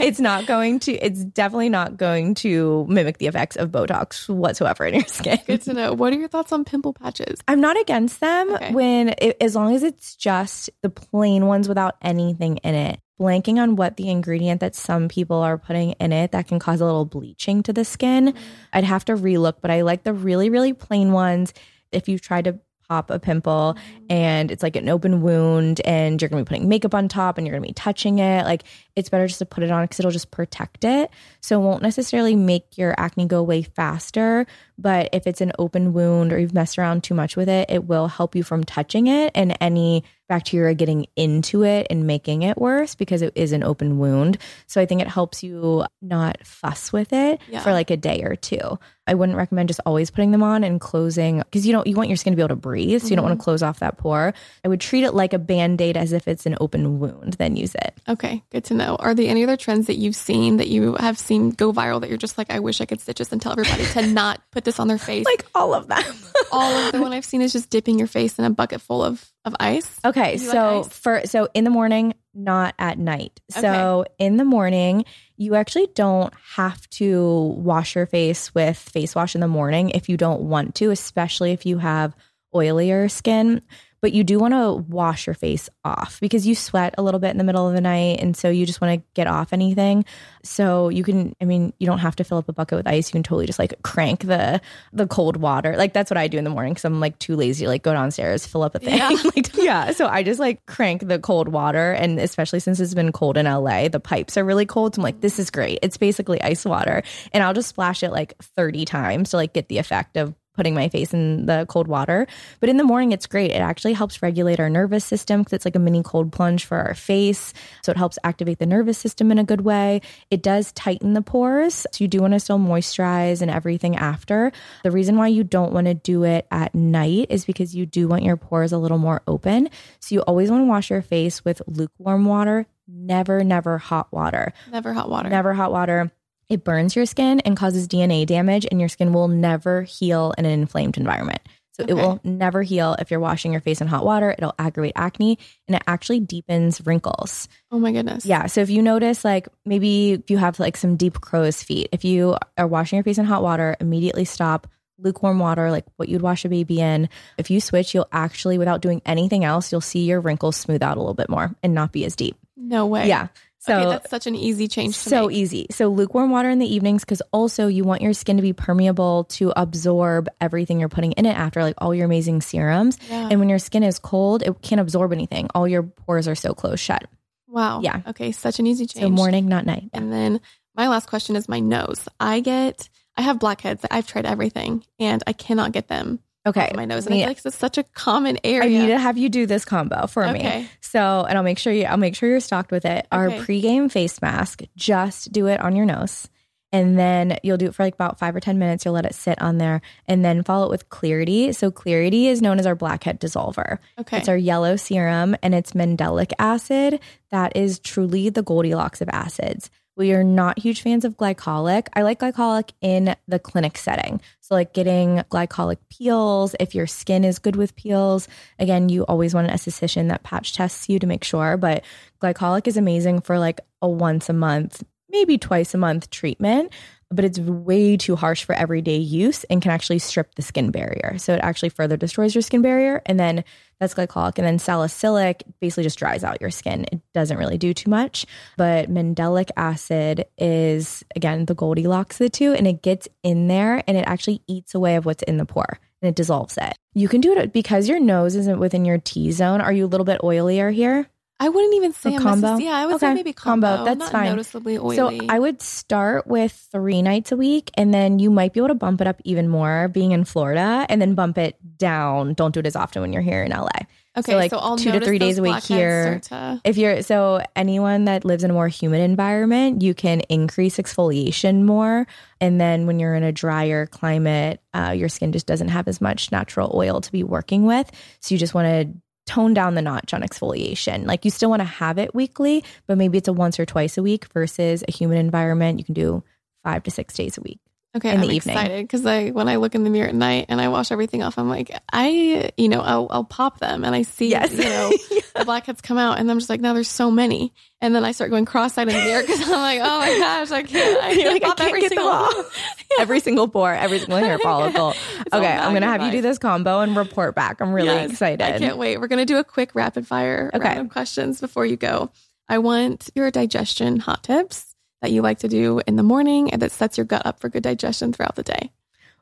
it's not going to. It's definitely not going to mimic the effects of Botox whatsoever in your skin. Good to know. What are your thoughts on pimple patches? I'm not against them Okay. when it, as long as it's just the plain ones without anything in it. Blanking on what the ingredient that some people are putting in it that can cause a little bleaching to the skin. I'd have to relook, but I like the really really plain ones. If you try to pop a pimple mm-hmm. and it's like an open wound and you're to be putting makeup on top and you're to be touching it, like it's better just to put it on because it'll just protect it. So it won't necessarily make your acne go away faster. But if it's an open wound or you've messed around too much with it, it will help you from touching it and any bacteria getting into it and making it worse because it is an open wound. So I think it helps you not fuss with it Yeah. for like a day or two. I wouldn't recommend just always putting them on and closing because you don't you want your skin to be able to breathe. So you don't want to mm-hmm. close off that pore. I would treat it like a band-aid as if it's an open wound, then use it. Okay, good to know. Are there any other trends that you've seen that you have seen go viral that you're just like, I wish I could stitch this and tell everybody to not put this on their face? Like all of them. all of the one I've seen is just dipping your face in a bucket full of, of ice. Okay, You like so ice? for so in the morning, not at night. So in the morning, you actually don't have to wash your face with face wash in the morning if you don't want to, especially if you have oilier skin but you do want to wash your face off because you sweat a little bit in the middle of the night. And so you just want to get off anything. So you can, I mean, you don't have to fill up a bucket with ice. You can totally just like crank the, the cold water. Like that's what I do in the morning. Cause I'm like too lazy to like go downstairs, fill up a thing. Yeah. like, yeah. So I just like crank the cold water. And especially since it's been cold in LA, the pipes are really cold. So I'm like, this is great. It's basically ice water. And I'll just splash it like 30 times to like get the effect of putting my face in the cold water. But in the morning, it's great. It actually helps regulate our nervous system because it's like a mini cold plunge for our face. So it helps activate the nervous system in a good way. It does tighten the pores. So you do want to still moisturize and everything after. The reason why you don't want to do it at night is because you do want your pores a little more open. So you always want to wash your face with lukewarm water. Never, never hot water. Never hot water. Never hot water. It burns your skin and causes DNA damage, and your skin will never heal in an inflamed environment. So it will never heal if you're washing your face in hot water. It'll aggravate acne and it actually deepens wrinkles. Oh my goodness. Yeah. So if you notice, like maybe if you have like some deep crow's feet, if you are washing your face in hot water, immediately stop. Lukewarm water, like what you'd wash a baby in. If you switch, you'll actually, without doing anything else, you'll see your wrinkles smooth out a little bit more and not be as deep. No way. Yeah. So okay, that's such an easy change so make. easy. So lukewarm water in the evenings because also you want your skin to be permeable to absorb everything you're putting in it after like all your amazing serums. Yeah. And when your skin is cold, it can't absorb anything. All your pores are so closed shut. Wow. Yeah. Okay, such an easy change. So morning, not night. And then my last question is my nose. I get, I have blackheads. I've tried everything and I cannot get them Okay. my nose. And I Me- feel like it's such a common area. I need to have you do this combo for me. Okay. So, and I'll make sure you, I'll make sure you're stocked with it. Our Okay. pregame face mask, just do it on your nose. And then you'll do it for like about five or 10 minutes. You'll let it sit on there and then follow it with Clarity. So, Clarity is known as our blackhead dissolver. okay. It's our yellow serum and it's mandelic acid. That is truly the Goldilocks of acids. We are not huge fans of glycolic. I like glycolic in the clinic setting. So, like getting glycolic peels, if your skin is good with peels, again, you always want an esthetician that patch tests you to make sure. But glycolic is amazing for like a once a month, maybe twice a month treatment but it's way too harsh for everyday use and can actually strip the skin barrier. So it actually further destroys your skin barrier. And then that's glycolic. And then salicylic basically just dries out your skin. It doesn't really do too much. But mandelic acid is, again, the Goldilocks of the two, and it gets in there and it actually eats away of what's in the pore and it dissolves it. You can do it because your nose isn't within your T zone. Are you a little bit oilier here? I wouldn't even say A combo? necess- Yeah, I would say maybe combo. combo, that's not fine. noticeably oily. So I would start with three nights a week, and then you might be able to bump it up even more being in Florida, and then bump it down. Don't do it as often when you're here in LA. okay, so, like, I'll two to three days a week here. to- If you're so anyone that lives in a more humid environment, you can increase exfoliation more, and then when you're in a drier climate, uh, your skin just doesn't have as much natural oil to be working with. So you just want to tone down the notch on exfoliation. Like you still want to have it weekly, but maybe it's a once or twice a week versus a humid environment. You can do five to six days a week. Okay, in I'm evening. excited because I when I look in the mirror at night and I wash everything off, I'm like, I you know I'll, I'll pop them and I see Yes. you know the blackheads come out and I'm just like, now there's so many, and then I start going cross-eyed in the mirror because I'm like, oh my gosh, I can't, I can't like, I can't every get them single one. Every single pore, every single hair follicle. Okay, I'm gonna have you do this combo and report back. I'm really Yes, excited. I can't wait. We're gonna do a quick rapid fire Okay. round of questions before you go. I want your digestion hot tips that you like to do in the morning and that sets your gut up for good digestion throughout the day.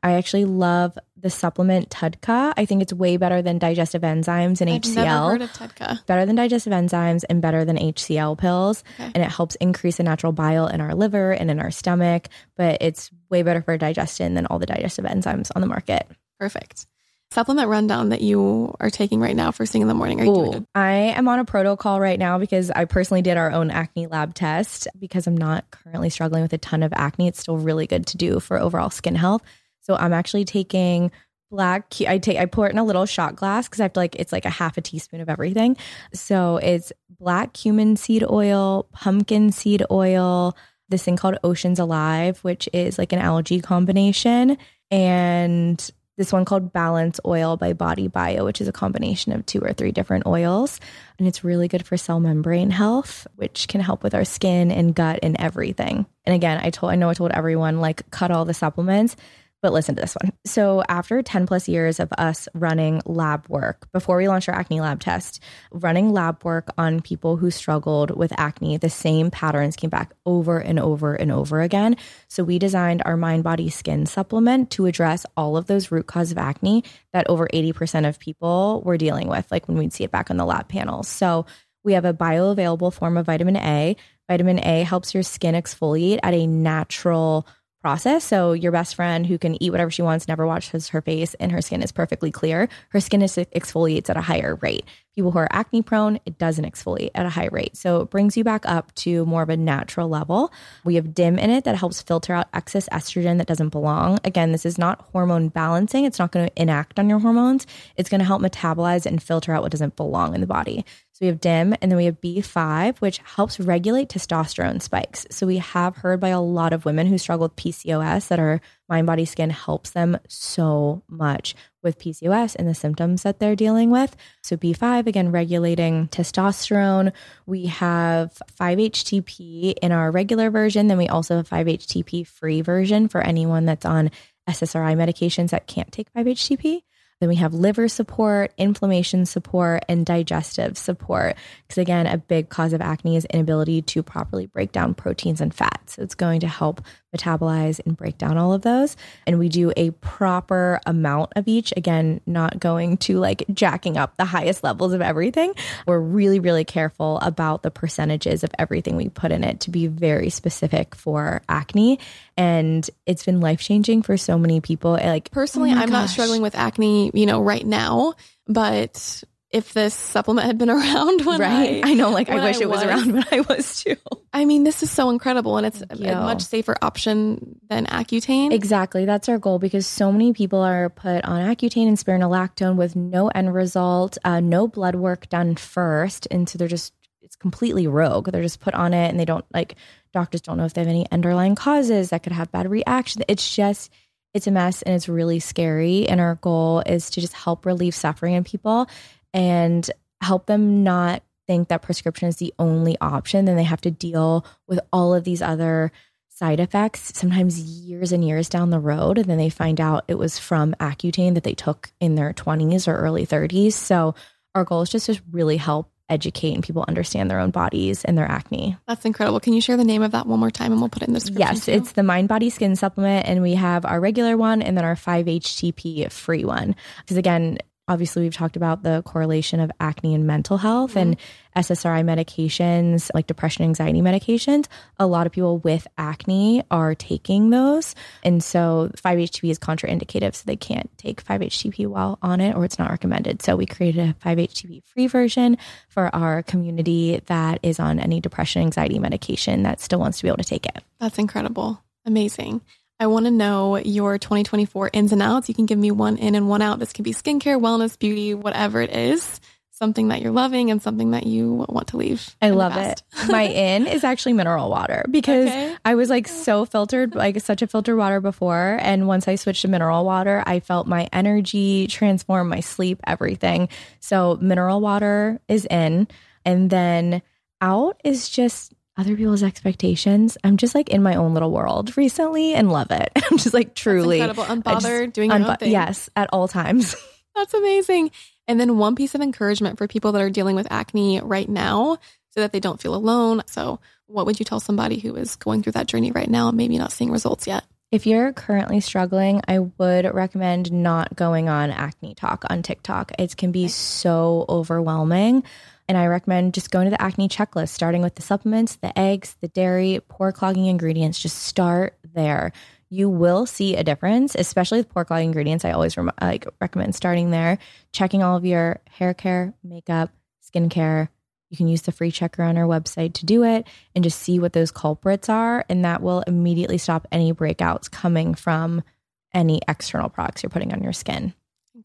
I actually love the supplement TUDCA. I think it's way better than digestive enzymes and I've HCl. never heard of TUDCA. better than digestive enzymes and better than HCl pills. Okay. And it helps increase the natural bile in our liver and in our stomach. But it's way better for digestion than all the digestive enzymes on the market. Perfect. Supplement rundown that you are taking right now first thing in the morning. Are you Ooh. I am on a protocol right now because I personally did our own acne lab test because I'm not currently struggling with a ton of acne. It's still really good to do for overall skin health. So I'm actually taking black I take I pour it in a little shot glass because I have to like it's like a half a teaspoon of everything. So it's black cumin seed oil, pumpkin seed oil, this thing called Oceans Alive, which is like an algae combination, and this one called Balance Oil by BodyBio, which is a combination of two or three different oils. And it's really good for cell membrane health, which can help with our skin and gut and everything. And again, I told I know I told everyone like cut all the supplements. But listen to this one. So, after 10 plus years of us running lab work, before we launched our acne lab test, running lab work on people who struggled with acne, the same patterns came back over and over and over again. So, we designed our mind body skin supplement to address all of those root cause of acne that over 80% of people were dealing with, like when we'd see it back on the lab panels. So, we have a bioavailable form of vitamin A. Vitamin A helps your skin exfoliate at a natural process. So your best friend who can eat whatever she wants, never washes her face, and her skin is perfectly clear, her skin is exfoliates at a higher rate. People who are acne prone, it doesn't exfoliate at a high rate. So it brings you back up to more of a natural level. We have DIM in it that helps filter out excess estrogen that doesn't belong. Again, this is not hormone balancing. It's not going to enact on your hormones. It's going to help metabolize and filter out what doesn't belong in the body. So we have DIM and then we have B5, which helps regulate testosterone spikes. So we have heard by a lot of women who struggle with PCOS that our mind body skin helps them so much with PCOS and the symptoms that they're dealing with. So B5, again, regulating testosterone. We have 5-HTP in our regular version. Then we also have 5-HTP free version for anyone that's on SSRI medications that can't take 5-HTP. Then we have liver support, inflammation support, and digestive support. Because again, a big cause of acne is inability to properly break down proteins and fats. So it's going to help metabolize and break down all of those. And we do a proper amount of each. Again, not going to like jacking up the highest levels of everything. We're really, really careful about the percentages of everything we put in it to be very specific for acne. And it's been life changing for so many people. Like, personally, oh I'm gosh. not struggling with acne, you know, right now, but if this supplement had been around when right. I, I know, like I wish I it was, was around when I was too. I mean, this is so incredible, and it's a, a, much safer option than Accutane. Exactly, that's our goal because so many people are put on Accutane and spironolactone with no end result, uh, no blood work done first, and so they're just it's completely rogue. They're just put on it, and they don't like doctors don't know if they have any underlying causes that could have bad reaction. It's just it's a mess and it's really scary. And our goal is to just help relieve suffering in people and help them not think that prescription is the only option. Then they have to deal with all of these other side effects, sometimes years and years down the road. And then they find out it was from Accutane that they took in their 20s or early 30s. So our goal is just to really help educate and people understand their own bodies and their acne. That's incredible. Can you share the name of that one more time and we'll put it in the description? Yes, too? it's the Mind Body Skin Supplement and we have our regular one and then our 5-HTP free one. Because again, obviously we've talked about the correlation of acne and mental health mm-hmm. and SSRI medications like depression anxiety medications. A lot of people with acne are taking those. And so 5-HTP is contraindicative so they can't take 5-HTP while on it or it's not recommended. So we created a 5-HTP free version for our community that is on any depression anxiety medication that still wants to be able to take it. That's incredible. Amazing I want to know your 2024 ins and outs. You can give me one in and one out. This can be skincare, wellness, beauty, whatever it is. Something that you're loving and something that you want to leave. I love it. My in is actually mineral water because okay. I was like so filtered, like such a filtered water before. And once I switched to mineral water, I felt my energy transform, my sleep, everything. So mineral water is in. And then out is just other people's expectations. I'm just like in my own little world recently and love it. I'm just like truly That's incredible, unbothered, just, doing your unbo- thing. Yes, at all times. That's amazing. And then one piece of encouragement for people that are dealing with acne right now so that they don't feel alone. So, what would you tell somebody who is going through that journey right now and maybe not seeing results yet? If you're currently struggling, I would recommend not going on acne talk on TikTok. It can be so overwhelming. And I recommend just going to the acne checklist, starting with the supplements, the eggs, the dairy, pore clogging ingredients. Just start there. You will see a difference, especially with pore clogging ingredients. I always rem- like recommend starting there, checking all of your hair care, makeup, skincare. You can use the free checker on our website to do it and just see what those culprits are. And that will immediately stop any breakouts coming from any external products you're putting on your skin.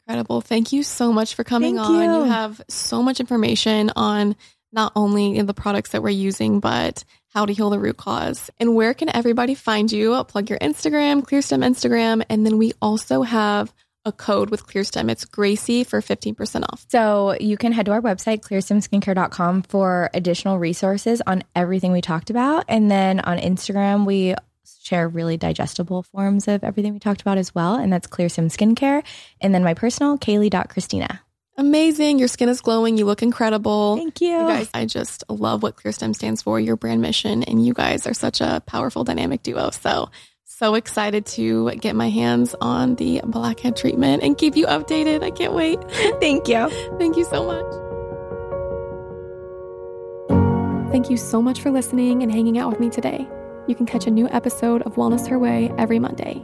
Incredible. Thank you so much for coming Thank on. You. you have so much information on not only the products that we're using, but how to heal the root cause. And where can everybody find you? Plug your Instagram, ClearStem Instagram. And then we also have a code with ClearStem. It's Gracie for 15% off. So you can head to our website, clearstemskincare.com, for additional resources on everything we talked about. And then on Instagram, we share really digestible forms of everything we talked about as well. And that's Clear ClearStem Skincare. And then my personal, Kayleigh.Christina. Amazing. Your skin is glowing. You look incredible. Thank you. You guys, I just love what ClearStem stands for, your brand mission. And you guys are such a powerful dynamic duo. So, so excited to get my hands on the blackhead treatment and keep you updated. I can't wait. Thank you. Thank you so much. Thank you so much for listening and hanging out with me today. You can catch a new episode of Wellness Her Way every Monday.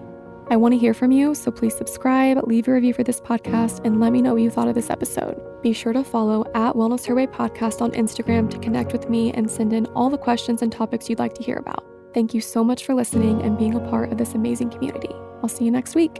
I want to hear from you, so please subscribe, leave a review for this podcast, and let me know what you thought of this episode. Be sure to follow at Wellness Her Way Podcast on Instagram to connect with me and send in all the questions and topics you'd like to hear about. Thank you so much for listening and being a part of this amazing community. I'll see you next week.